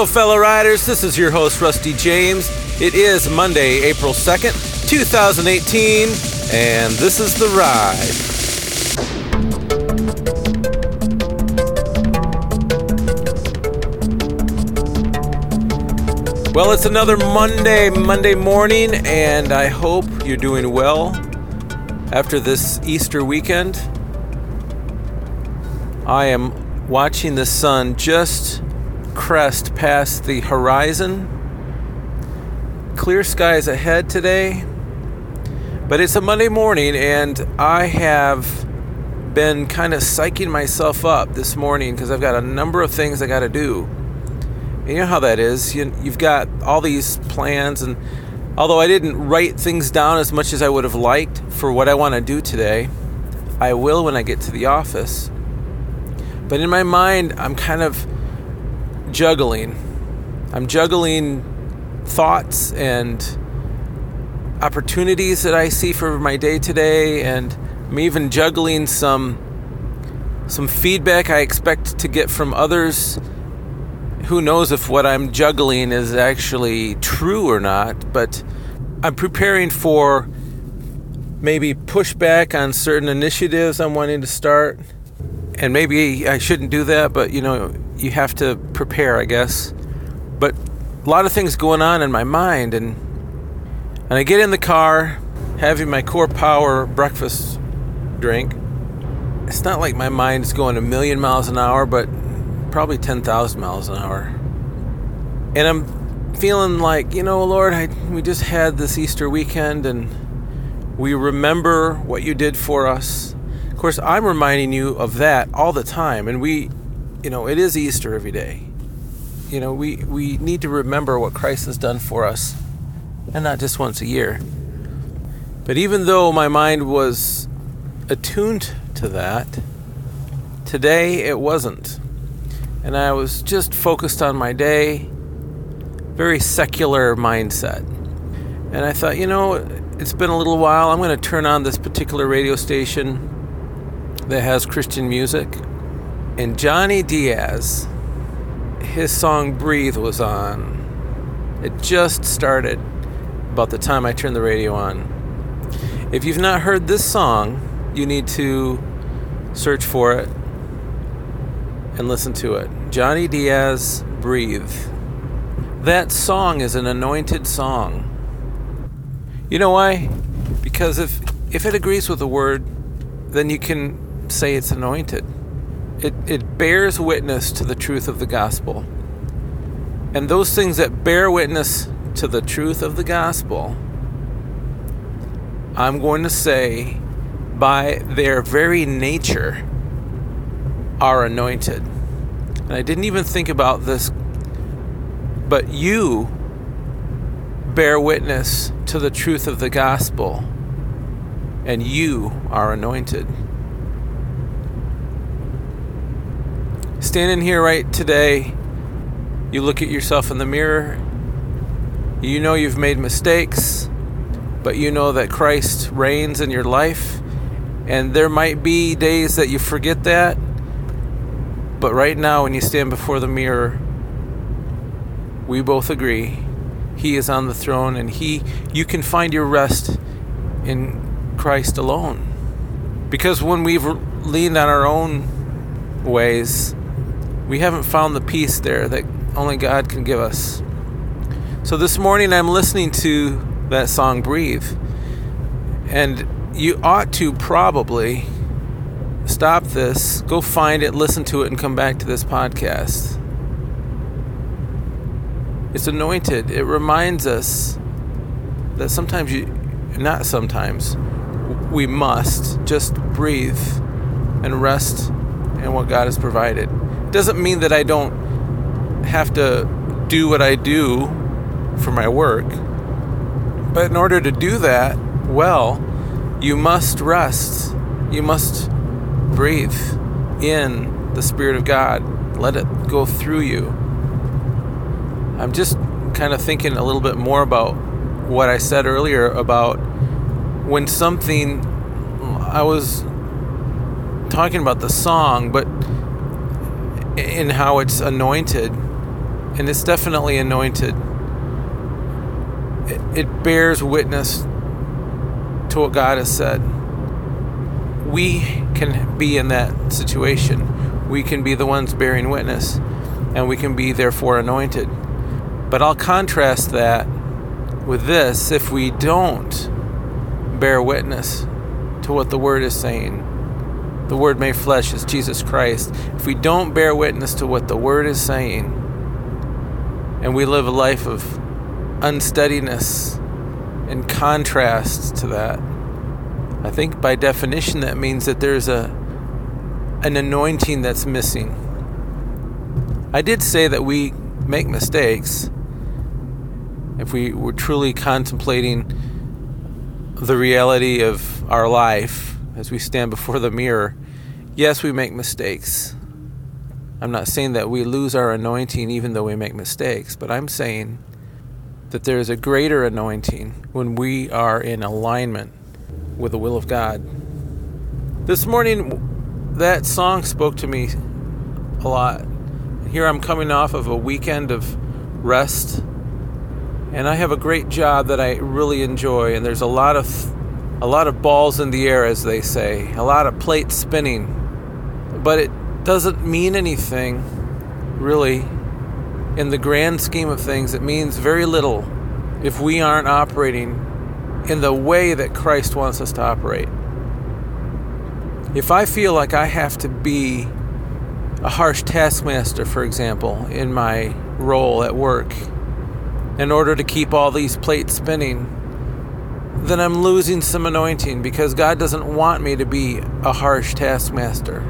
Hello, fellow riders. This is your host, Rusty James. It is Monday, April 2nd, 2018, and this is The Ride. Well, it's another Monday, Monday morning, and I hope you're doing well after this Easter weekend. I am watching the sun just crest past the horizon. Clear skies ahead today, but it's a Monday morning, and I have been kind of psyching myself up this morning because I've got a number of things I got to do. And you know how that is. You, you've got all these plans, and although I didn't write things down as much as I would have liked for what I want to do today, I will when I get to the office. But in my mind, I'm kind of juggling. I'm juggling thoughts and opportunities that I see for my day today, and I'm even juggling some some feedback I expect to get from others who knows if what I'm juggling is actually true or not, but I'm preparing for maybe pushback on certain initiatives I'm wanting to start. And maybe I shouldn't do that, but you know, you have to prepare, I guess. But a lot of things going on in my mind and and I get in the car having my core power breakfast drink. It's not like my mind's going a million miles an hour, but probably 10,000 miles an hour. And I'm feeling like, you know, Lord, I, we just had this Easter weekend and we remember what you did for us. Of course, I'm reminding you of that all the time. And we, you know, it is Easter every day. You know, we, we need to remember what Christ has done for us and not just once a year. But even though my mind was attuned to that, today it wasn't and I was just focused on my day, very secular mindset. And I thought, you know, it's been a little while. I'm going to turn on this particular radio station that has Christian music. And Johnny Diaz, his song Breathe was on. It just started about the time I turned the radio on. If you've not heard this song, you need to search for it and listen to it. Johnny Diaz, Breathe. That song is an anointed song. You know why? Because if if it agrees with the word, then you can say it's anointed. It it bears witness to the truth of the gospel. And those things that bear witness to the truth of the gospel, I'm going to say by their very nature are anointed. And I didn't even think about this, but you bear witness to the truth of the gospel, and you are anointed. Standing here right today, you look at yourself in the mirror, you know you've made mistakes, but you know that Christ reigns in your life, and there might be days that you forget that but right now, when you stand before the mirror, we both agree He is on the throne, and He, you can find your rest in Christ alone. Because when we've leaned on our own ways, we haven't found the peace there that only God can give us. So this morning, I'm listening to that song, Breathe. And you ought to probably stop this, go find it, listen to it, and come back to this podcast. It's anointed. It reminds us that sometimes you, not sometimes, we must just breathe and rest in what God has provided. Doesn't mean that I don't have to do what I do for my work, but in order to do that well, you must rest. You must breathe in the Spirit of God. Let it go through you. I'm just kind of thinking a little bit more about what I said earlier about when something I was talking about the song, but in how it's anointed. and it's definitely anointed. It, it bears witness to what God has said. We can be in that situation. We can be the ones bearing witness, and we can be therefore anointed. But I'll contrast that with this if we don't bear witness to what the Word is saying. The Word made flesh is Jesus Christ. If we don't bear witness to what the Word is saying, and we live a life of unsteadiness and contrast to that, I think by definition that means that there's a an anointing that's missing. I did say that we make mistakes if we were truly contemplating the reality of our life as we stand before the mirror, yes, we make mistakes. I'm not saying that we lose our anointing even though we make mistakes, but I'm saying that there is a greater anointing when we are in alignment with the will of God. This morning, that song spoke to me a lot. Here I'm coming off of a weekend of rest and I have a great job that I really enjoy. And there's a lot of a lot of balls in the air, as they say, a lot of plates spinning, but it doesn't mean anything, really. In the grand scheme of things, it means very little if we aren't operating in the way that Christ wants us to operate. If I feel like I have to be a harsh taskmaster, for example, in my role at work, in order to keep all these plates spinning, then I'm losing some anointing because God doesn't want me to be a harsh taskmaster.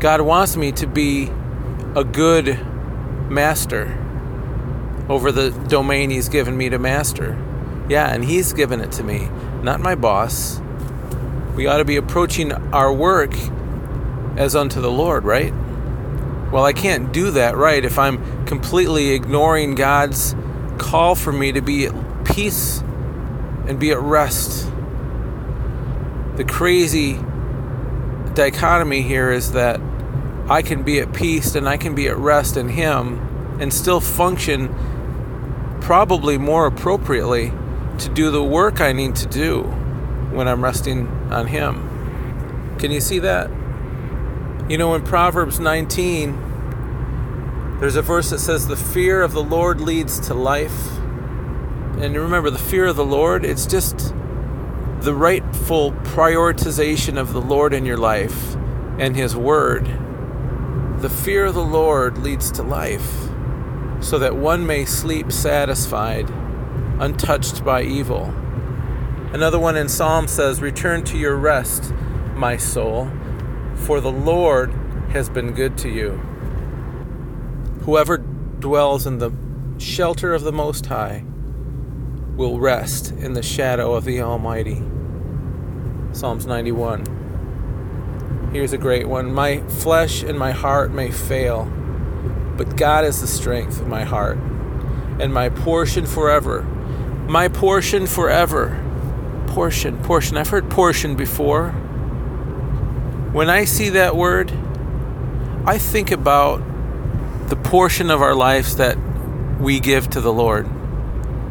God wants me to be a good master over the domain He's given me to master. Yeah, and He's given it to me, not my boss. We ought to be approaching our work as unto the Lord, right? Well, I can't do that right if I'm completely ignoring God's call for me to be at peace and be at rest. The crazy dichotomy here is that I can be at peace and I can be at rest in Him and still function probably more appropriately to do the work I need to do when I'm resting on Him. Can you see that? You know, in Proverbs 19, there's a verse that says, The fear of the Lord leads to life. And remember, the fear of the Lord, it's just the rightful prioritization of the Lord in your life and His Word. The fear of the Lord leads to life, so that one may sleep satisfied, untouched by evil. Another one in Psalm says, Return to your rest, my soul, for the Lord has been good to you. Whoever dwells in the shelter of the Most High will rest in the shadow of the Almighty. Psalms 91. Here's a great one My flesh and my heart may fail, but God is the strength of my heart and my portion forever. My portion forever. Portion, portion. I've heard portion before. When I see that word, I think about the portion of our lives that we give to the Lord.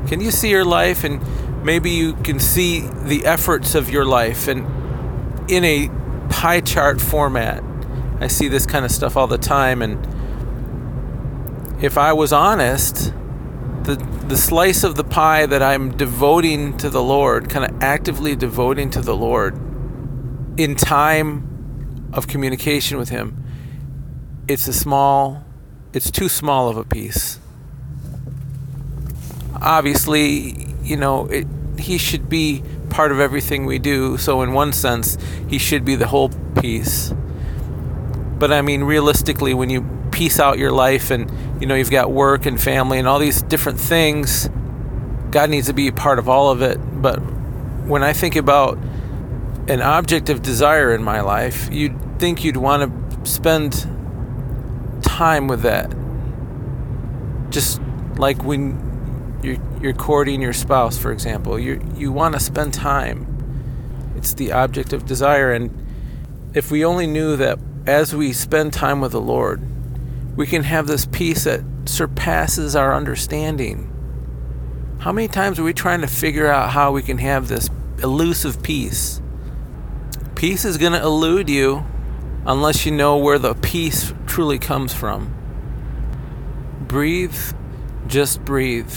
Can you see your life and maybe you can see the efforts of your life and in a pie chart format. I see this kind of stuff all the time and if I was honest, the the slice of the pie that I'm devoting to the Lord, kind of actively devoting to the Lord in time of communication with him, it's a small it's too small of a piece. Obviously, you know, it, he should be part of everything we do, so in one sense, he should be the whole piece. But I mean, realistically, when you piece out your life and, you know, you've got work and family and all these different things, God needs to be part of all of it. But when I think about an object of desire in my life, you'd think you'd want to spend time with that. Just like when you're, you're courting your spouse, for example, you you want to spend time. It's the object of desire, and if we only knew that as we spend time with the Lord, we can have this peace that surpasses our understanding. How many times are we trying to figure out how we can have this elusive peace? Peace is going to elude you unless you know where the peace truly comes from. Breathe, just breathe.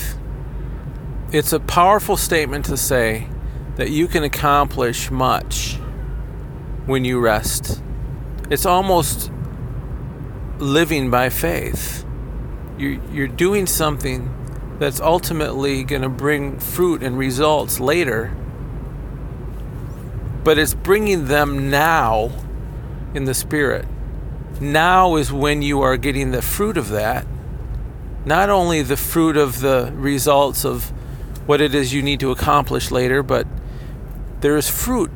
It's a powerful statement to say that you can accomplish much when you rest. It's almost living by faith. You're, you're doing something that's ultimately going to bring fruit and results later, but it's bringing them now in the Spirit. Now is when you are getting the fruit of that. Not only the fruit of the results of what it is you need to accomplish later, but there is fruit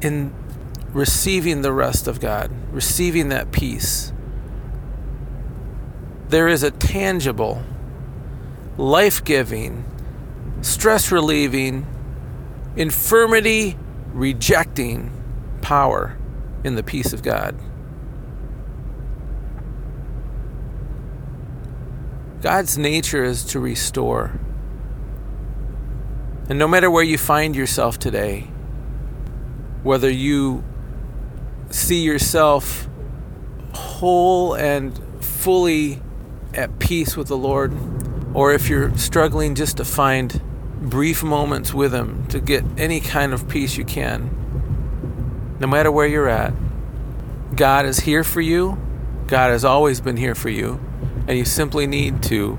in receiving the rest of God, receiving that peace. There is a tangible, life giving, stress relieving, infirmity rejecting power in the peace of God. God's nature is to restore. And no matter where you find yourself today, whether you see yourself whole and fully at peace with the Lord, or if you're struggling just to find brief moments with Him to get any kind of peace you can, no matter where you're at, God is here for you. God has always been here for you. And you simply need to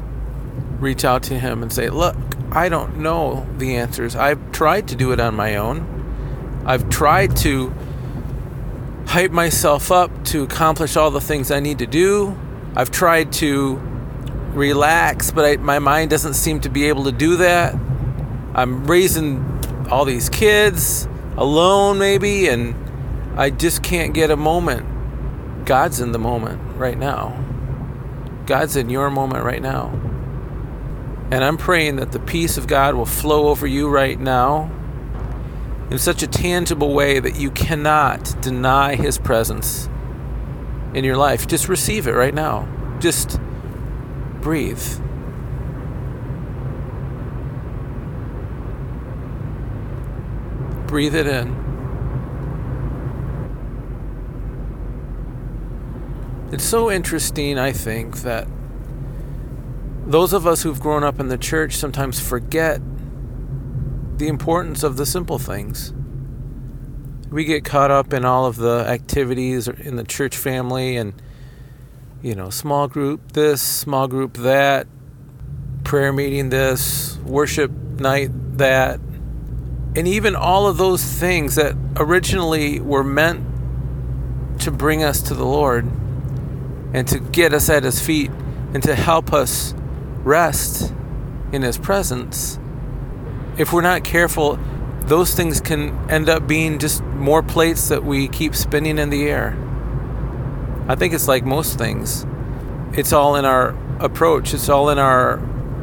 reach out to Him and say, Look, I don't know the answers. I've tried to do it on my own. I've tried to hype myself up to accomplish all the things I need to do. I've tried to relax, but I, my mind doesn't seem to be able to do that. I'm raising all these kids alone, maybe, and I just can't get a moment. God's in the moment right now. God's in your moment right now. And I'm praying that the peace of God will flow over you right now in such a tangible way that you cannot deny His presence in your life. Just receive it right now. Just breathe. Breathe it in. It's so interesting, I think, that those of us who've grown up in the church sometimes forget the importance of the simple things. We get caught up in all of the activities in the church family and, you know, small group this, small group that, prayer meeting this, worship night that. And even all of those things that originally were meant to bring us to the Lord and to get us at His feet and to help us rest in His presence, if we're not careful, those things can end up being just more plates that we keep spinning in the air. I think it's like most things. It's all in our approach, it's all in our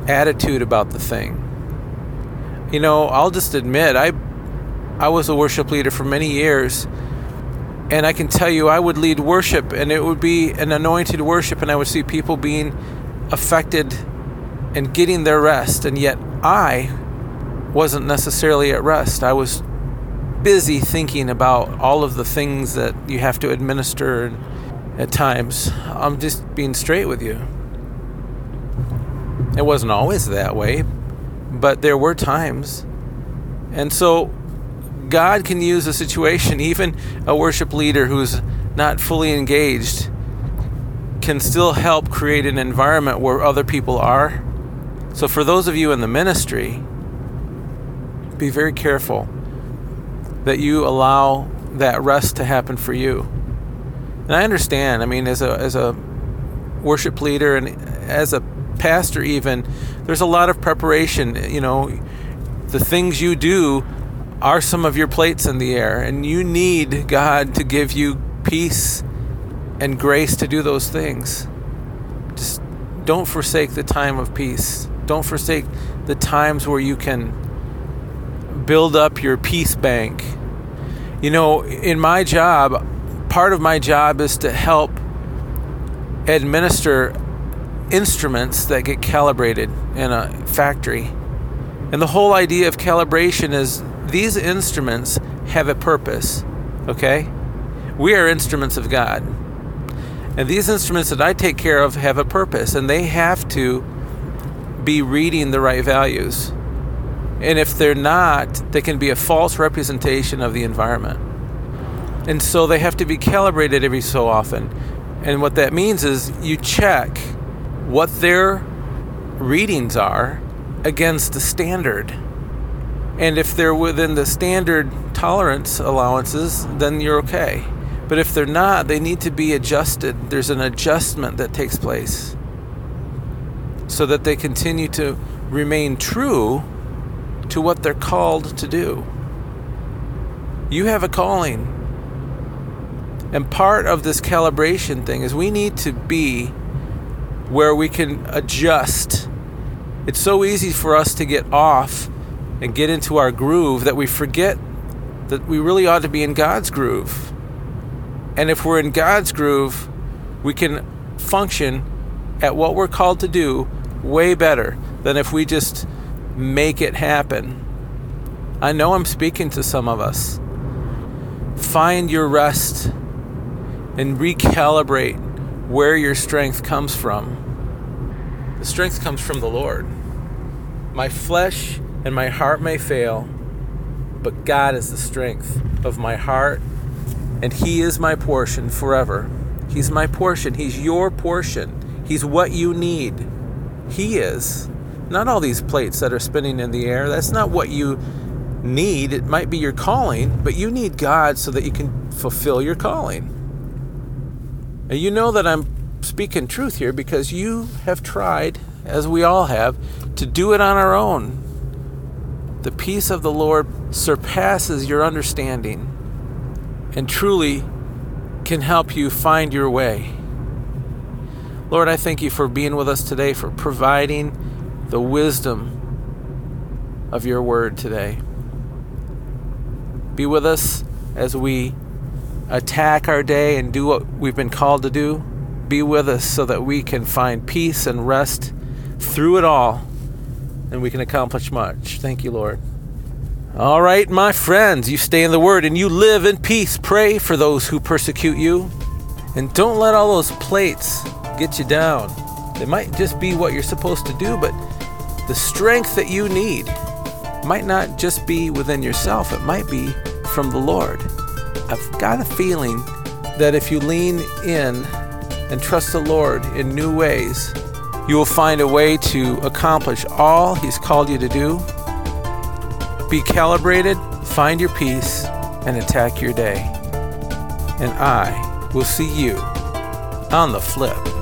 attitude about the thing. You know, I'll just admit I I was a worship leader for many years and I can tell you, I would lead worship, and it would be an anointed worship, and I would see people being affected and getting their rest, and yet I wasn't necessarily at rest. I was busy thinking about all of the things that you have to administer at times. I'm just being straight with you. It wasn't always that way, but there were times. And so God can use a situation, even a worship leader who's not fully engaged, can still help create an environment where other people are. So, for those of you in the ministry, be very careful that you allow that rest to happen for you. And I understand, I mean, as a, as a worship leader and as a pastor, even, there's a lot of preparation. You know, the things you do are some of your plates in the air, and you need God to give you peace and grace to do those things. Just don't forsake the time of peace. Don't forsake the times where you can build up your peace bank. You know, in my job, part of my job is to help administer instruments that get calibrated in a factory. And the whole idea of calibration is these instruments have a purpose, okay? We are instruments of God. And these instruments that I take care of have a purpose, and they have to be reading the right values. And if they're not, they can be a false representation of the environment. And so they have to be calibrated every so often. And what that means is you check what their readings are against the standard. And if they're within the standard tolerance allowances, then you're okay. But if they're not, they need to be adjusted. There's an adjustment that takes place so that they continue to remain true to what they're called to do. You have a calling. And part of this calibration thing is we need to be where we can adjust. It's so easy for us to get off and get into our groove that we forget that we really ought to be in God's groove. And if we're in God's groove, we can function at what we're called to do way better than if we just make it happen. I know I'm speaking to some of us. Find your rest and recalibrate where your strength comes from. The strength comes from the Lord. My flesh and my heart may fail, but God is the strength of my heart, and He is my portion forever. He's my portion. He's your portion. He's what you need. He is. Not all these plates that are spinning in the air. That's not what you need. It might be your calling, but you need God so that you can fulfill your calling. And you know that I'm speaking truth here because you have tried, as we all have, to do it on our own. The peace of the Lord surpasses your understanding and truly can help you find your way. Lord, I thank you for being with us today, for providing the wisdom of your word today. Be with us as we attack our day and do what we've been called to do. Be with us so that we can find peace and rest through it all and we can accomplish much. Thank you, Lord. All right, my friends, you stay in the Word and you live in peace. Pray for those who persecute you. And don't let all those plates get you down. They might just be what you're supposed to do, but the strength that you need might not just be within yourself, it might be from the Lord. I've got a feeling that if you lean in and trust the Lord in new ways, you will find a way to accomplish all He's called you to do. Be calibrated, find your peace, and attack your day. And I will see you on the flip.